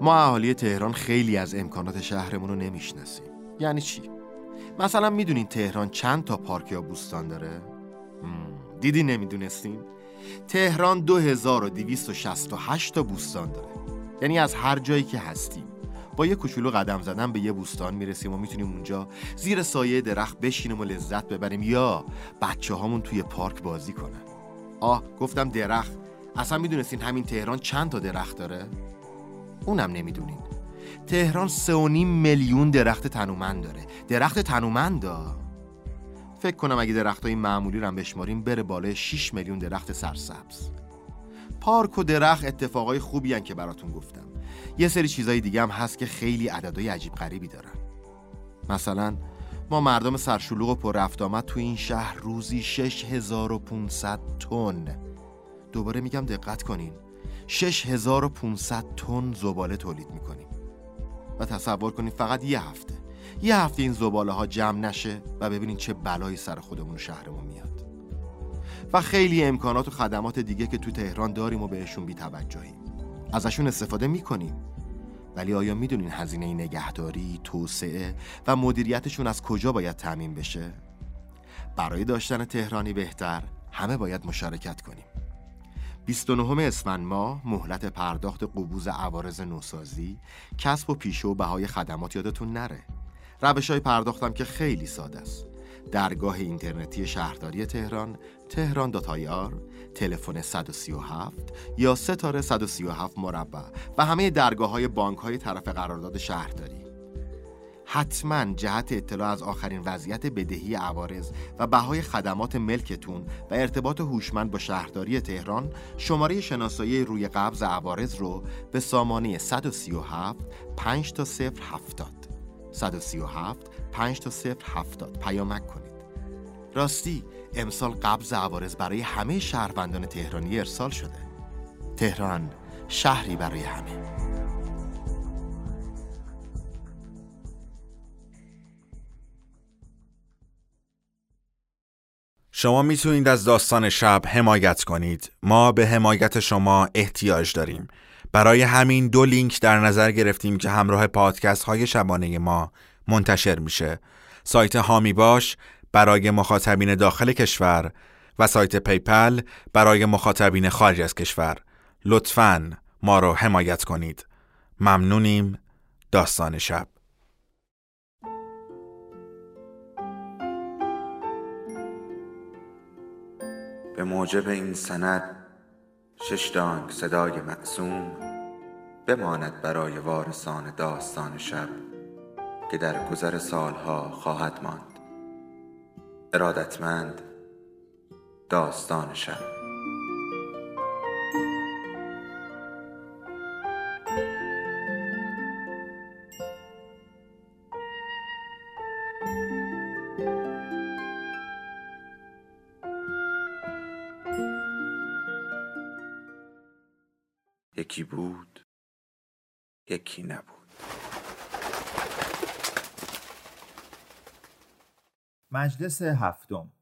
ما اهالی تهران خیلی از امکانات شهرمون رو نمی‌شناسیم یعنی چی؟ مثلا می‌دونین تهران چند تا پارک یا بوستان داره؟ دیدی نمی‌دونستین؟ تهران 2268 تا بوستان داره یعنی از هر جایی که هستیم با یه کوچولو قدم زدن به یه بوستان می‌رسیم و می‌تونیم اونجا زیر سایه درخت بشینیم و لذت ببریم یا بچه هامون توی پارک بازی کنن آه گفتم درخت. اصلا می‌دونستین همین تهران چند تا درخت داره؟ اونم نمی‌دونین. تهران سه و نیم میلیون درخت تنومند داره. درخت تنومند فکر کنم اگه درخت های معمولی رو بشماریم بره بالای 6 میلیون درخت سرسبز. پارک و درخت اتفاقای خوبی هن که براتون گفتم. یه سری چیزای دیگه هم هست که خیلی عددهای عجیب غریبی دارن. مثلا ما مردم سرشلوغ و پر رفت آمد تو این شهر روزی 6500 تن. دوباره میگم دقت کنین. 6500 تن زباله تولید می‌کنیم. و تصور کنید فقط یه هفته. یه هفته این زباله ها جمع نشه و ببینین چه بلایی سر خودمون و شهرمون میاد. و خیلی امکانات و خدمات دیگه که تو تهران داریم و بهشون بی توجهیم ازشون استفاده می‌کنیم. ولی آیا می‌دونین هزینه نگهداری، توسعه و مدیریتشون از کجا باید تعمین بشه؟ برای داشتن تهرانی بهتر همه باید مشارکت کنیم. 29 اسفند ماه مهلت پرداخت قبوز عوارض نوسازی کسب و پیشه و بهای خدمات یادتون نره. روش های پرداختم که خیلی ساده است. درگاه اینترنتی شهرداری تهران تهران داتایار تلفن 137 یا ستاره 137 مربع و همه درگاه های بانک های طرف قرارداد شهرداری. حتما جهت اطلاع از آخرین وضعیت بدهی عوارض و بهای خدمات ملکتون و ارتباط هوشمند با شهرداری تهران شماره شناسایی روی قبض عوارض رو به سامانه 137 5 تا 070 137 5 تا 070 پیامک کنید. راستی امسال قبض عوارض برای همه شهروندان تهرانی ارسال شده. تهران شهری برای همه. شما می‌تونید از داستان شب حمایت کنید. ما به حمایت شما احتیاج داریم. برای همین دو لینک در نظر گرفتیم که همراه پادکست های شبانه ما منتشر میشه. سایت هامی باش برای مخاطبین داخل کشور و سایت پیپل برای مخاطبین خارج از کشور. لطفاً ما رو حمایت کنید. ممنونیم. داستان شب. به موجب این سند شش دانگ صدای معصوم بماند برای وارثان داستان شب که در گذر سالها خواهد ماند. ارادتمند داستان شب. یکی بود یکی نبود. مجلس هفتم.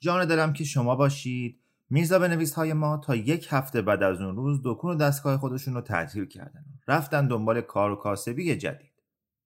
جان دلم که شما باشید. میرزا به نویس های ما تا یک هفته بعد از اون روز دکون و دستگاه خودشون رو تعطیل کردن. رفتن دنبال کار و کاسبی جدید.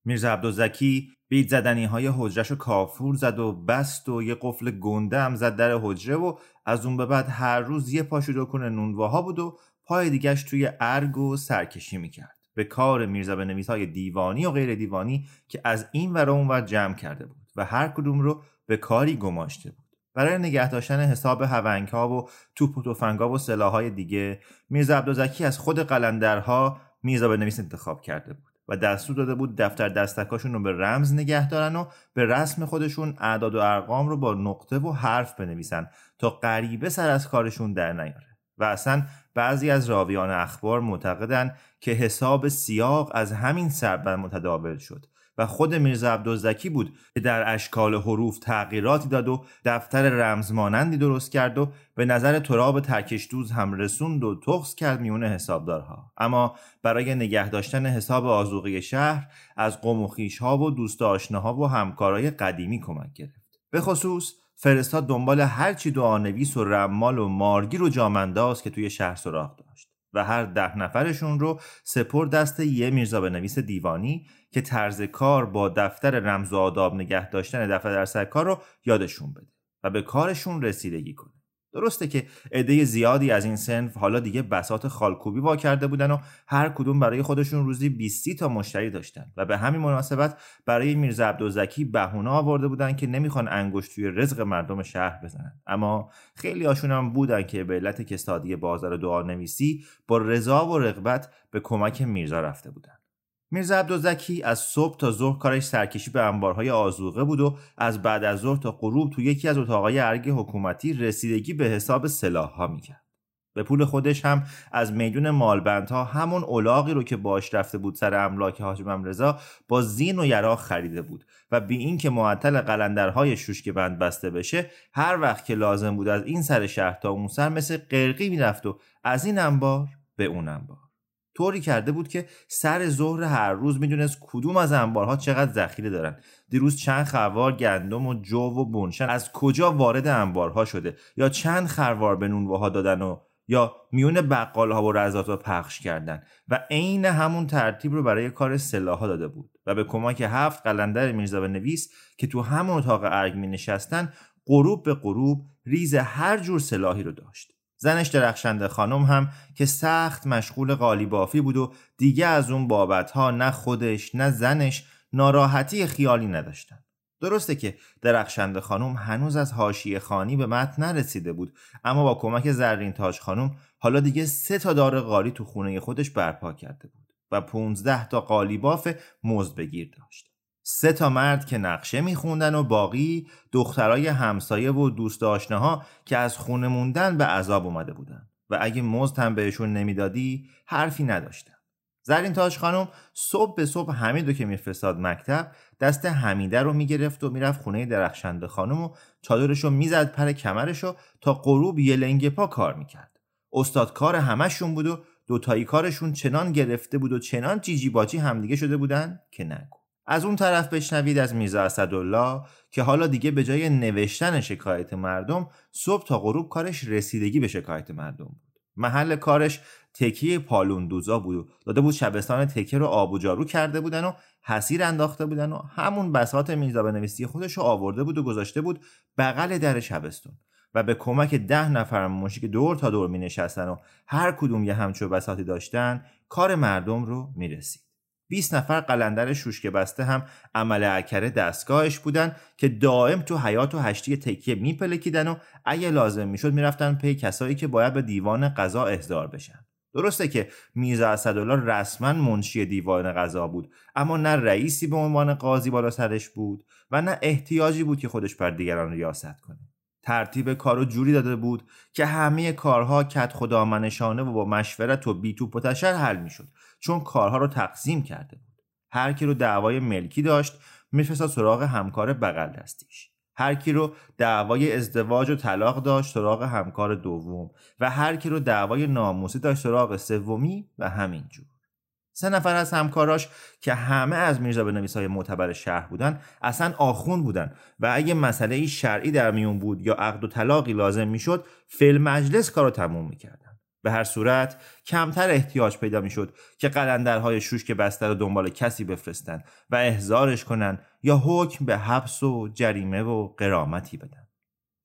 میرزا عبدالزکی بیت زدنی های حجرش رو کافور زد و بست و یه قفل گنده هم زد در حجره و از اون به بعد هر روز یه پاشو دکون نونواها بود و پای دیگش توی ارگ و سرکشی می‌کرد. به کار میرزا به نویس های دیوانی و غیر دیوانی که از این ور اون ور جمع کرده بود. و هر کدوم رو به کاری گماشته بود. برای نگه داشتن حساب هونگ ها و توپ و تفنگا و سلاحهای دیگه میرزا عبدالزکی از خود قلندرها میرزا به نویس انتخاب کرده بود و دستور داده بود دفتر دستکاشون رو به رمز نگه دارن و به رسم خودشون اعداد و ارقام رو با نقطه و حرف بنویسن تا غریبه سر از کارشون در نیاره. و اصلا بعضی از راویان اخبار معتقدند که حساب سیاق از همین سربن متداول شد. و خود میرزا عبدالزکی بود که در اشکال حروف تغییراتی داد و دفتر رمزمانندی درست کرد و به نظر تراب ترکشدوز هم رسوند و تخص کرد میون حسابدارها. اما برای نگه داشتن حساب آزوقی شهر از قوم و ها و دوست آشناها و همکارای قدیمی کمک گرفت. به خصوص فرستاد دنبال هرچی دعانویس و رمال و مارگیر و جامنداز که توی شهر سراغ داشت و هر ده نفرشون رو سپر دست یه میرزا به نویس دیوانی که طرز کار با دفتر رمز و آداب نگه داشتن دفتر در سرکار رو یادشون بده و به کارشون رسیدگی کنه. درسته که عده زیادی از این سنف حالا دیگه بسات خالکوبی وا کرده بودن و هر کدوم برای خودشون روزی 20 تا مشتری داشتن و به همین مناسبت برای میرزا عبدالزکی بهونه آورده بودن که نمی‌خوان انگشت توی رزق مردم شهر بزنن. اما خیلی هاشون هم بودن که به علت کسادی بازار دعا نویسی با رضا و رغبت به کمک میرزا رفته بودن. میرزا عبدالزکی از صبح تا ظهر کارش سرکشی به انبارهای آزوقه بود و از بعد از ظهر تا غروب تو یکی از اتاقای ارگ حکومتی رسیدگی به حساب سلاحها می‌کرد. به پول خودش هم از میدون مالبندها همون اولاغی رو که باش رفته بود سر املاک حاجم رضا با زین و یراق خریده بود و بی اینکه معطل قلندرهای شوشک بند بسته بشه هر وقت که لازم بود از این سر شهر تا اون سر مثل قرقی می‌رفت و از این انبار به اون انبار. طوری کرده بود که سر ظهر هر روز می‌دونست کدوم از انبارها چقدر ذخیره دارن. دیروز چند خروار گندم و جو و بنشن از کجا وارد انبارها شده؟ یا چند خروار به نونواها دادن و یا میون بقال ها و رزات پخش کردن؟ و عین همون ترتیب رو برای کار سلاح داده بود. و به کمک هفت قلندر میرزا نویس که تو همون اتاق ارگ می نشستن غروب به غروب ریز هر جور سلاحی رو داشت. زنش درخشنده خانم هم که سخت مشغول قالی بافی بود و دیگه از اون بابت ها نه خودش نه زنش ناراحتی خیالی نداشتن. درسته که درخشنده خانم هنوز از هاشی خانی به متن نرسیده بود اما با کمک زرین تاج خانم حالا دیگه سه تا دار قالی تو خونه خودش برپا کرده بود و 15 تا قالی باف مزد بگیر داشت. سه تا مرد که نقشه میخوندن و باقی دخترای همسایه و دوست ها که از خونه موندن به عذاب اومده بودن. و اگه مزد هم بهشون نمی‌دادی حرفی نداشتن. زرین تاج خانم صبح به صبح حمیدو که میفرستاد مکتب دست حمیده رو می‌گرفت و می‌رفت خونه درخشنده خانم و چادرش رو می‌زد پر کمرش و تا غروب یه لنگ پا کار می‌کرد. استاد کار همشون بود و دوتایی کارشون چنان گرفته بود و چنان جیجی باجی همدیگه شده بودن که نگو. از اون طرف بشنوید از میرزا اسدالله که حالا دیگه به جای نوشتن شکایت مردم صبح تا غروب کارش رسیدگی به شکایت مردم بود. محل کارش تکیه پالون دوزا بود. و داده بود شبستان تکیه رو آب و جارو کرده بودن و حسیر انداخته بودن و همون بساط میرزا نویسی خودش رو آورده بود و گذاشته بود بغل در شبستون. و به کمک ده نفر منشی که دور تا دور می نشستن و هر کدوم یه همچو بساطی داشتن کار مردم رو می رسید. 20 نفر قلندر شوشک بسته هم عمل اکره دستگاهش بودن که دائم تو حیات و هشتی تکیه میپلکیدن و اگه لازم می‌شد می‌رفتن پی کسایی که باید به دیوان قضا احضار بشن. درسته که میرزا اسدالله رسما منشی دیوان قضا بود اما نه رئیسی به عنوان قاضی بالا سرش بود و نه احتیاجی بود که خودش بر دیگران ریاست کنه. ترتیب کارو جوری داده بود که همه کارها کت خدا منشانه و با مشورت و بی توپ و تشر حل می‌شد. چون کارها رو تقسیم کرده بود. هر کی رو دعوای ملکی داشت میفرستاد سراغ همکار بغل دستیش. هر کی رو دعوای ازدواج و طلاق داشت سراغ همکار دوم. و هر کی رو دعوای ناموسی داشت سراغ سومی و همینجور سه نفر از همکاراش که همه از میرزا به های معتبر شهر بودن اصلا آخون بودن. و اگه مسئله شرعی در میون بود یا عقد و طلاقی لازم می‌شد فیل مجلس کارو تموم می‌کردن. به هر صورت کمتر احتیاج پیدا می‌شد که قلندرهای شوش که بسته رو دنبال کسی بفرستن و احضارش کنن یا حکم به حبس و جریمه و قرامتی بدن.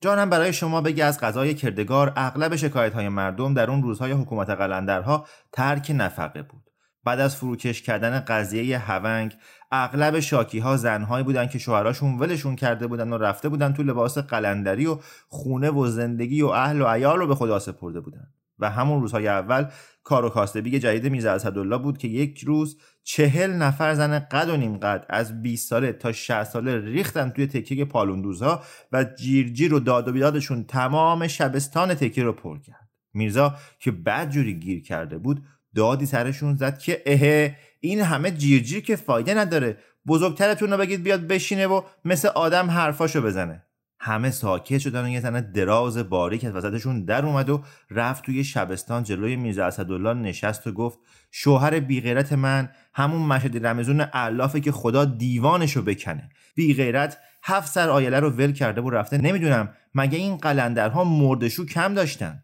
جانم برای شما بگه از قضای کردگار اغلب شکایت های مردم در اون روزهای حکومت قلندرها ترک نفقه بود. بعد از فروکش کردن قضیه هونگ اغلب شاکی ها زنهایی بودن که شوهراشون ولشون کرده بودن و رفته بودن تو لباس قلندری و خونه و زندگی و اهل و عیال رو به خدا سپرده بودن و همون روزهای اول کار و کاستبی جدید میرزا اسدالله بود که یک روز چهل نفر زن قد و نیم قد از 20 ساله تا 60 ساله ریختن توی تکیه پالوندوزها و جیرجیر و داد و بیدادشون تمام شبستان تکیه رو پر کرد. میرزا که بعد جوری گیر کرده بود دادی سرشون زد که اه این همه جیرجیر که فایده نداره بزرگترتون رو بگید بیاد بشینه و مثل آدم حرفاشو بزنه. همه ساکت شدن و یه زن دراز باریک از وسطشون در اومد و رفت توی شبستان جلوی میرزا اسدالله نشست و گفت شوهر بیغیرت من همون مشهد رمزون علافه که خدا دیوانشو بکنه. بیغیرت هفت سر آیله رو ول کرده و رفته نمی‌دونم مگه این قلندرها مردشو کم داشتن؟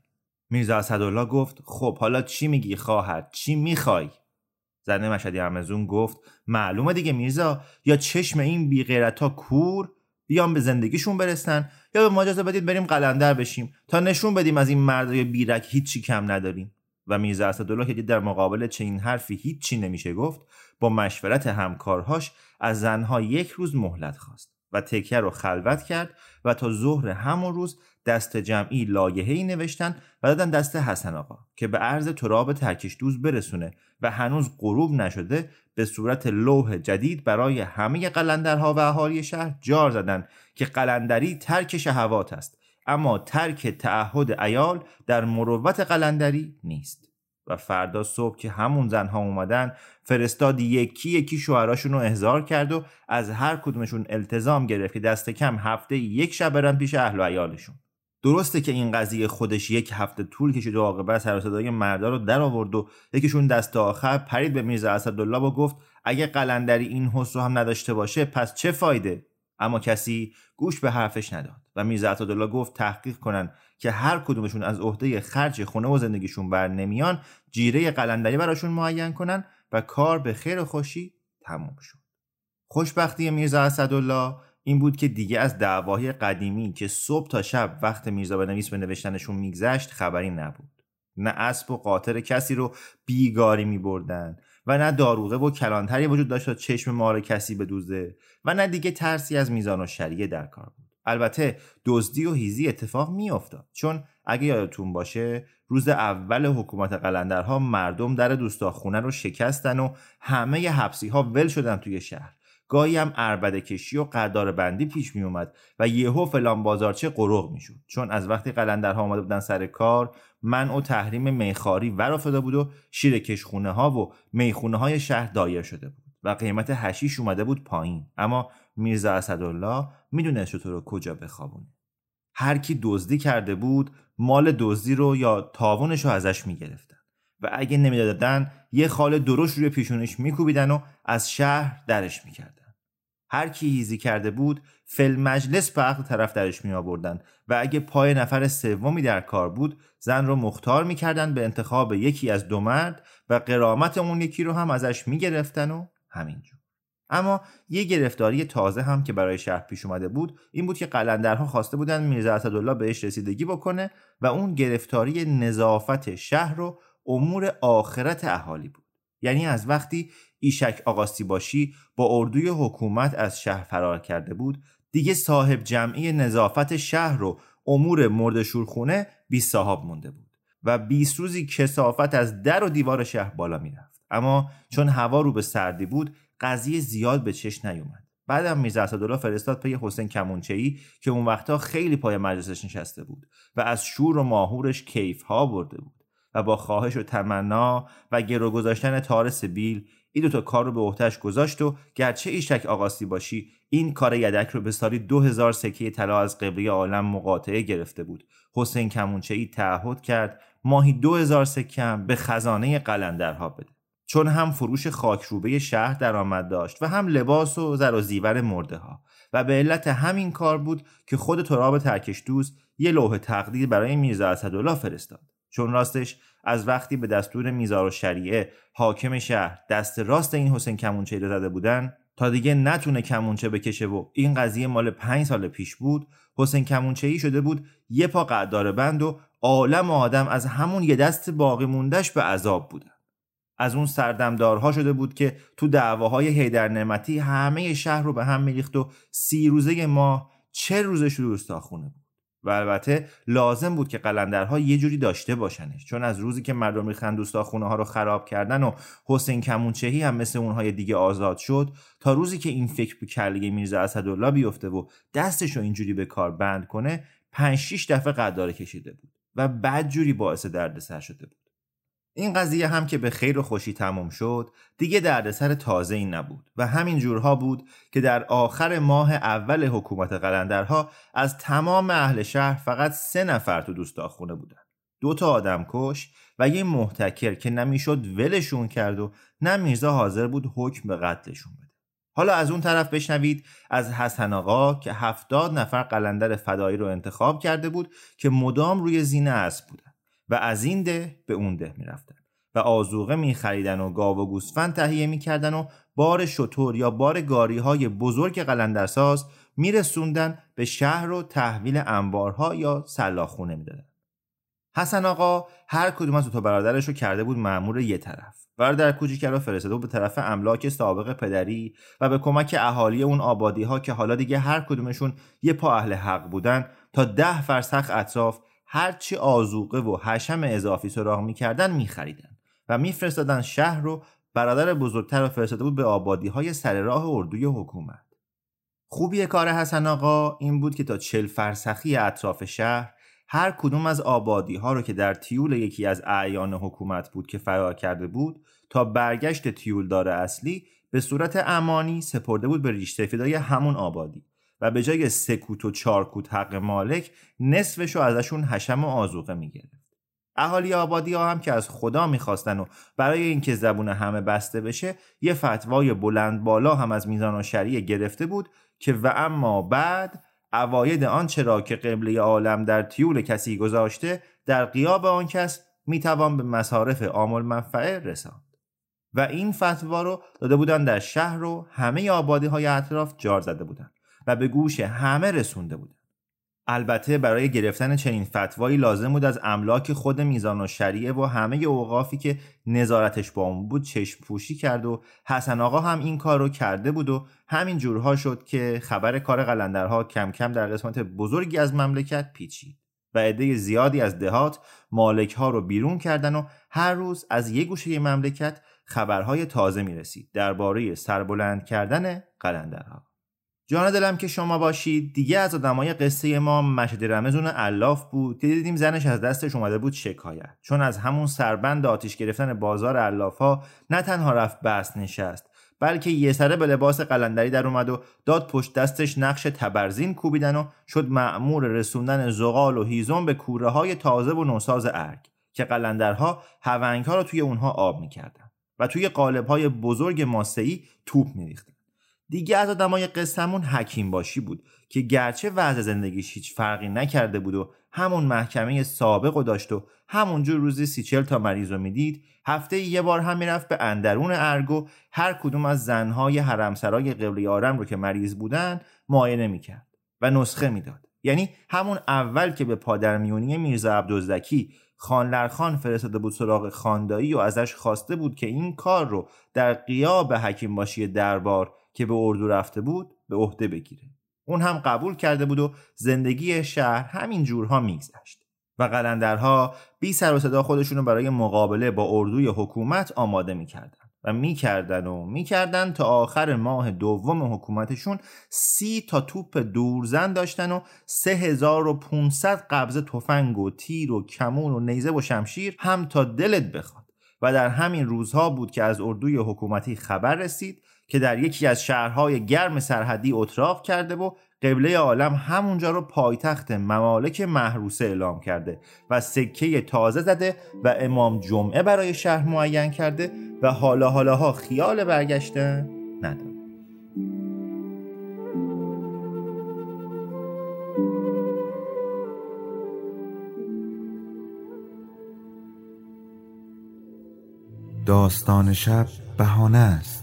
میرزا اسدالله گفت خب حالا چی میگی خواهر؟ چی می‌خوای؟ زنه مشدی ارمزون گفت معلومه دیگه میرزا یا چشم این بیغیرت ها کور بیان به زندگیشون برسن یا به مجازه بدید بریم قلندر بشیم تا نشون بدیم از این مردای بیرک هیچی کم نداریم. و میرزا اسدالله که در مقابل چنین حرفی هیچی نمیشه گفت با مشورت همکارهاش از زنها یک روز مهلت خواست و تکه رو خلوت کرد و تا ظهر همون روز دست جمعی لایحه‌ای نوشتن و دادن دست حسن آقا که به عرض تراب ترکش دوز برسونه و هنوز غروب نشده به صورت لوح جدید برای همه قلندرها و اهالی شهر جار زدن که قلندری ترک شهوات است. اما ترک تعهد ایال در مروت قلندری نیست. و فردا صبح که همون زنها اومدن فرستاد یکی یکی شوهراشون رو احضار کرد و از هر کدومشون التزام گرفت که دست کم هفته یک شب برن پیش اهل و عیالشون. درسته که این قضیه خودش یک هفته طول کشید و عاقبت سر صدای مردا رو در آورد و یکیشون دست آخر پرید به میرزا اسدالله و گفت اگه قلندری این حس رو هم نداشته باشه پس چه فایده؟ اما کسی گوش به حرفش نداد و میرزا اسدالله گفت تحقیق کنن که هر کدومشون از عهده خرج خونه و زندگیشون بر نمیان جیره قلندری براشون معین کنن و کار به خیر خوشی تموم شد. خوشبختی میرزا اسدالله این بود که دیگه از دعواهای قدیمی که صبح تا شب وقت میرزا بنویس به نوشتنشون میگذشت خبری نبود. نه اسب و قاطر کسی رو بیگاری می بردن و نه داروغه و کلانتری وجود داشت تا چشم مار کسی بدوزه و نه دیگه ترسی از میزان و شریعه در کار بود. البته دزدی و هیزی اتفاق میافتاد. چون اگه یادتون باشه روز اول حکومت قلندرها مردم در دوستاخونه رو شکستن و همه حبسی ها ول شدن توی شهر. گاهی هم اربده کشی و قدار بندی پیش می اومد و یهو فلان بازارچه قروق می‌شد. چون از وقتی قلندرها آمده بودن سر کار منع و تحریم میخاری ور بود و شیر کشخونه ها و می‌خونه های شهر دایر شده بود و قیمت هشیش اومده بود پایین. اما میرزا اسدالله می‌دونست چطور کجا بخوابونه. هر کی دزدی کرده بود مال دزدی رو یا تاوانش رو ازش می‌گرفتن. و اگه نمی‌دادن یه خال درشت روی پیشونش میکوبیدن و از شهر درش می‌کردن. هر کی هیزی کرده بود فل مجلس به طرف درش می آوردن و اگه پای نفر سومی در کار بود زن رو مختار می‌کردن به انتخاب یکی از دو مرد و قرامت اون یکی رو هم ازش می‌گرفتن و همینجور اما یه گرفتاری تازه هم که برای شهر پیش اومده بود این بود که قلندرها خواسته بودن میرزا اسدالله بهش رسیدگی بکنه و اون گرفتاری نظافت شهر رو امور آخرت اهالی بود. یعنی از وقتی ایشک آقاستی باشی با اردوی حکومت از شهر فرار کرده بود دیگه صاحب جمعی نظافت شهر و امور مرد شورخونه بی صاحب مونده بود و 20 روزی کسافت از در و دیوار شهر بالا می‌رفت اما چون هوا رو به سردی بود قضیه زیاد به چش نیومد. بعدم میرزا اسدالله فرستاد پی حسین کمونچه‌ای که اون وقتا خیلی پای مجلسش نشسته بود و از شور و ماهورش کیف ها برده بود. و با خواهش و تمنا و گرو گذاشتن تار سبیل این دوتا کار رو به عهدهش گذاشت و گرچه ایشک آقاستی باشی این کار یدک رو به سالی دو هزار سکه طلا از قبلی عالم مقاطعه گرفته بود. حسین کمونچه ای تعهد کرد ماهی دو هزار سکه به خزانه قلندرها بده. چون هم فروش خاکروبه شهر درآمد داشت و هم لباس و زر و زیور مرده ها و به علت همین کار بود که خود تراب ترکش دوست یه لوح تقدیر برای میرزا اسدالله فرستاد. چون راستش از وقتی به دستور میزار و شریعه حاکم شهر دست راست این حسین کمونچه رو زده بودن تا دیگه نتونه کمونچه بکشه و این قضیه مال پنج سال پیش بود حسین کمونچه ای شده بود یه پا قدار بند و عالم آدم از همون یه دست باقی موندش به عذاب بودن. از اون سردمدارها شده بود که تو دعواهای هیدر نعمتی همه شهر رو به هم میریخت و سی روزه ما چه روزش رو خونه بود. و البته لازم بود که قلندرها یه جوری داشته باشنش. چون از روزی که مردم ریختن دوستا خونه ها رو خراب کردن و حسین کمونچهی هم مثل اونهای دیگه آزاد شد تا روزی که این فکر به کله میرزا اسدالله بیفته و دستش رو اینجوری به کار بند کنه 5 6 دفعه قداره کشیده بود و بعد جوری باعث دردسر شده بود. این قضیه هم که به خیر و خوشی تمام شد دیگه دردسر تازه ای نبود و همین جورها بود که در آخر ماه اول حکومت قلندرها از تمام اهل شهر فقط سه نفر تو دوستاخونه بودن. دو تا آدم کش و یه محتکر که نمی‌شد ولشون کرد و نه میرزا حاضر بود حکم به قتلشون بده. حالا از اون طرف بشنوید از حسن آقا که هفتاد نفر قلندر فدایی رو انتخاب کرده بود که مدام روی زینه اسب بودن. و از این ده به اون ده می‌رفتن. و آزوقه میخریدن و گاو و گوسفند تهیه می‌کردن و بار شطور یا بار گاری های بزرگ قلندرساز میرسوندن به شهر و تحویل انبارها یا سلاخونه می‌دادن. حسن آقا هر کدوم از دو برادرش رو کرده بود معمور یه طرف. برادر کوچیک رو فرستاده به طرف املاک سابق پدری و به کمک اهالی اون آبادی ها که حالا دیگه هر کدومشون یه پا اهل حق بودن تا ده فرسخ اطراف هرچی آزوقه و حشم اضافی سراغ می‌کردن میخریدن و میفرستادن شهر رو برادر بزرگتر رو فرستاده بود به آبادی های سر راه اردوی حکومت. خوبی کار حسن آقا این بود که تا چل فرسخی اطراف شهر هر کدوم از آبادی ها رو که در تیول یکی از اعیان حکومت بود که فرار کرده بود تا برگشت تیول دار اصلی به صورت امانی سپرده بود به ریش سفیدای همون آبادی. و به جای سکوت و چارکوت حق مالک نصفش رو ازشون حشم و آزوقه می‌گرفت. اهالی آبادی ها هم که از خدا می‌خواستن و برای اینکه زبون همه بسته بشه یه فتوای بلند بالا هم از میزان و شریع گرفته بود که و اما بعد اواید آنچه را که قبله عالم در تیول کسی گذاشته در قیاب آن کس می‌توان به مصارف عامل منفعه رساند. و این فتوا رو داده بودن در شهر و همه آبادی های اطراف جار زده بودن. و به گوش همه رسونده بودن البته برای گرفتن چنین فتوایی لازم بود از املاک خود میزان و شریعه و همه اوقافی که نظارتش با اون بود چشم پوشی کرد و حسن آقا هم این کار رو کرده بود و همین جورها شد که خبر کار قلندرها کم کم در قسمت بزرگی از مملکت پیچید و عده زیادی از دهات مالک ها رو بیرون کردن و هر روز از یک گوشه مملکت خبرهای تازه می رسید درباره سربلند کردن قلندرها. جان دلم که شما باشید. دیگه از آدمای قصه ما مشهد رمزون الاف بود که دیدیم زنش از دستش اومده بود شکایت. چون از همون سربند آتیش گرفتن بازار الاف ها نه تنها رفت بس نشست بلکه یه سره به لباس قلندری در اومد و داد پشت دستش نقش تبرزین کوبیدن و شد معمور رسوندن زغال و هیزم به کوره های تازه و نوساز ارگ که قلندرها هونگ ها رو توی اونها آب می‌کردن و توی قالب های بزرگ ماسه‌ای توپ میریختن. دیگه از آدمای قصهمون حکیم باشی بود که گرچه وضع زندگیش هیچ فرقی نکرده بود و همون محکمه سابق و داشت و همونجور روزی سی چل تا مریض رو می‌دید هفته یه بار هم می‌رفت به اندرون ارگو هر کدوم از زنهای حرمسرای قبلی آرم رو که مریض بودن معاینه می‌کرد و نسخه می‌داد. یعنی همون اول که به پادرمیونی میرزا عبدالزکی خان فرستاده بود سراغ خاندایی و ازش خواسته بود که این کار رو در قیاب حکیم باشی دربار که به اردو رفته بود به عهده بگیره. اون هم قبول کرده بود و زندگی شهر همین جورها میگذشت و قلندرها بی سر و صدا خودشونو برای مقابله با اردوی حکومت آماده می‌کردن و می‌کردن و می‌کردن تا آخر ماه دوم حکومتشون سی تا توپ دورزن داشتن و سه هزار و پونصد قبضه تفنگ و تیر و کمون و نیزه و شمشیر هم تا دلت بخواد. و در همین روزها بود که از اردوی حکومتی خبر رسید که در یکی از شهرهای گرم سرحدی اتراق کرده و قبله عالم همونجا رو پایتخت ممالک محروسه اعلام کرده و سکه تازه زده و امام جمعه برای شهر معین کرده و حالا حالاها خیال برگشتن نداره. داستان شب بهانه است.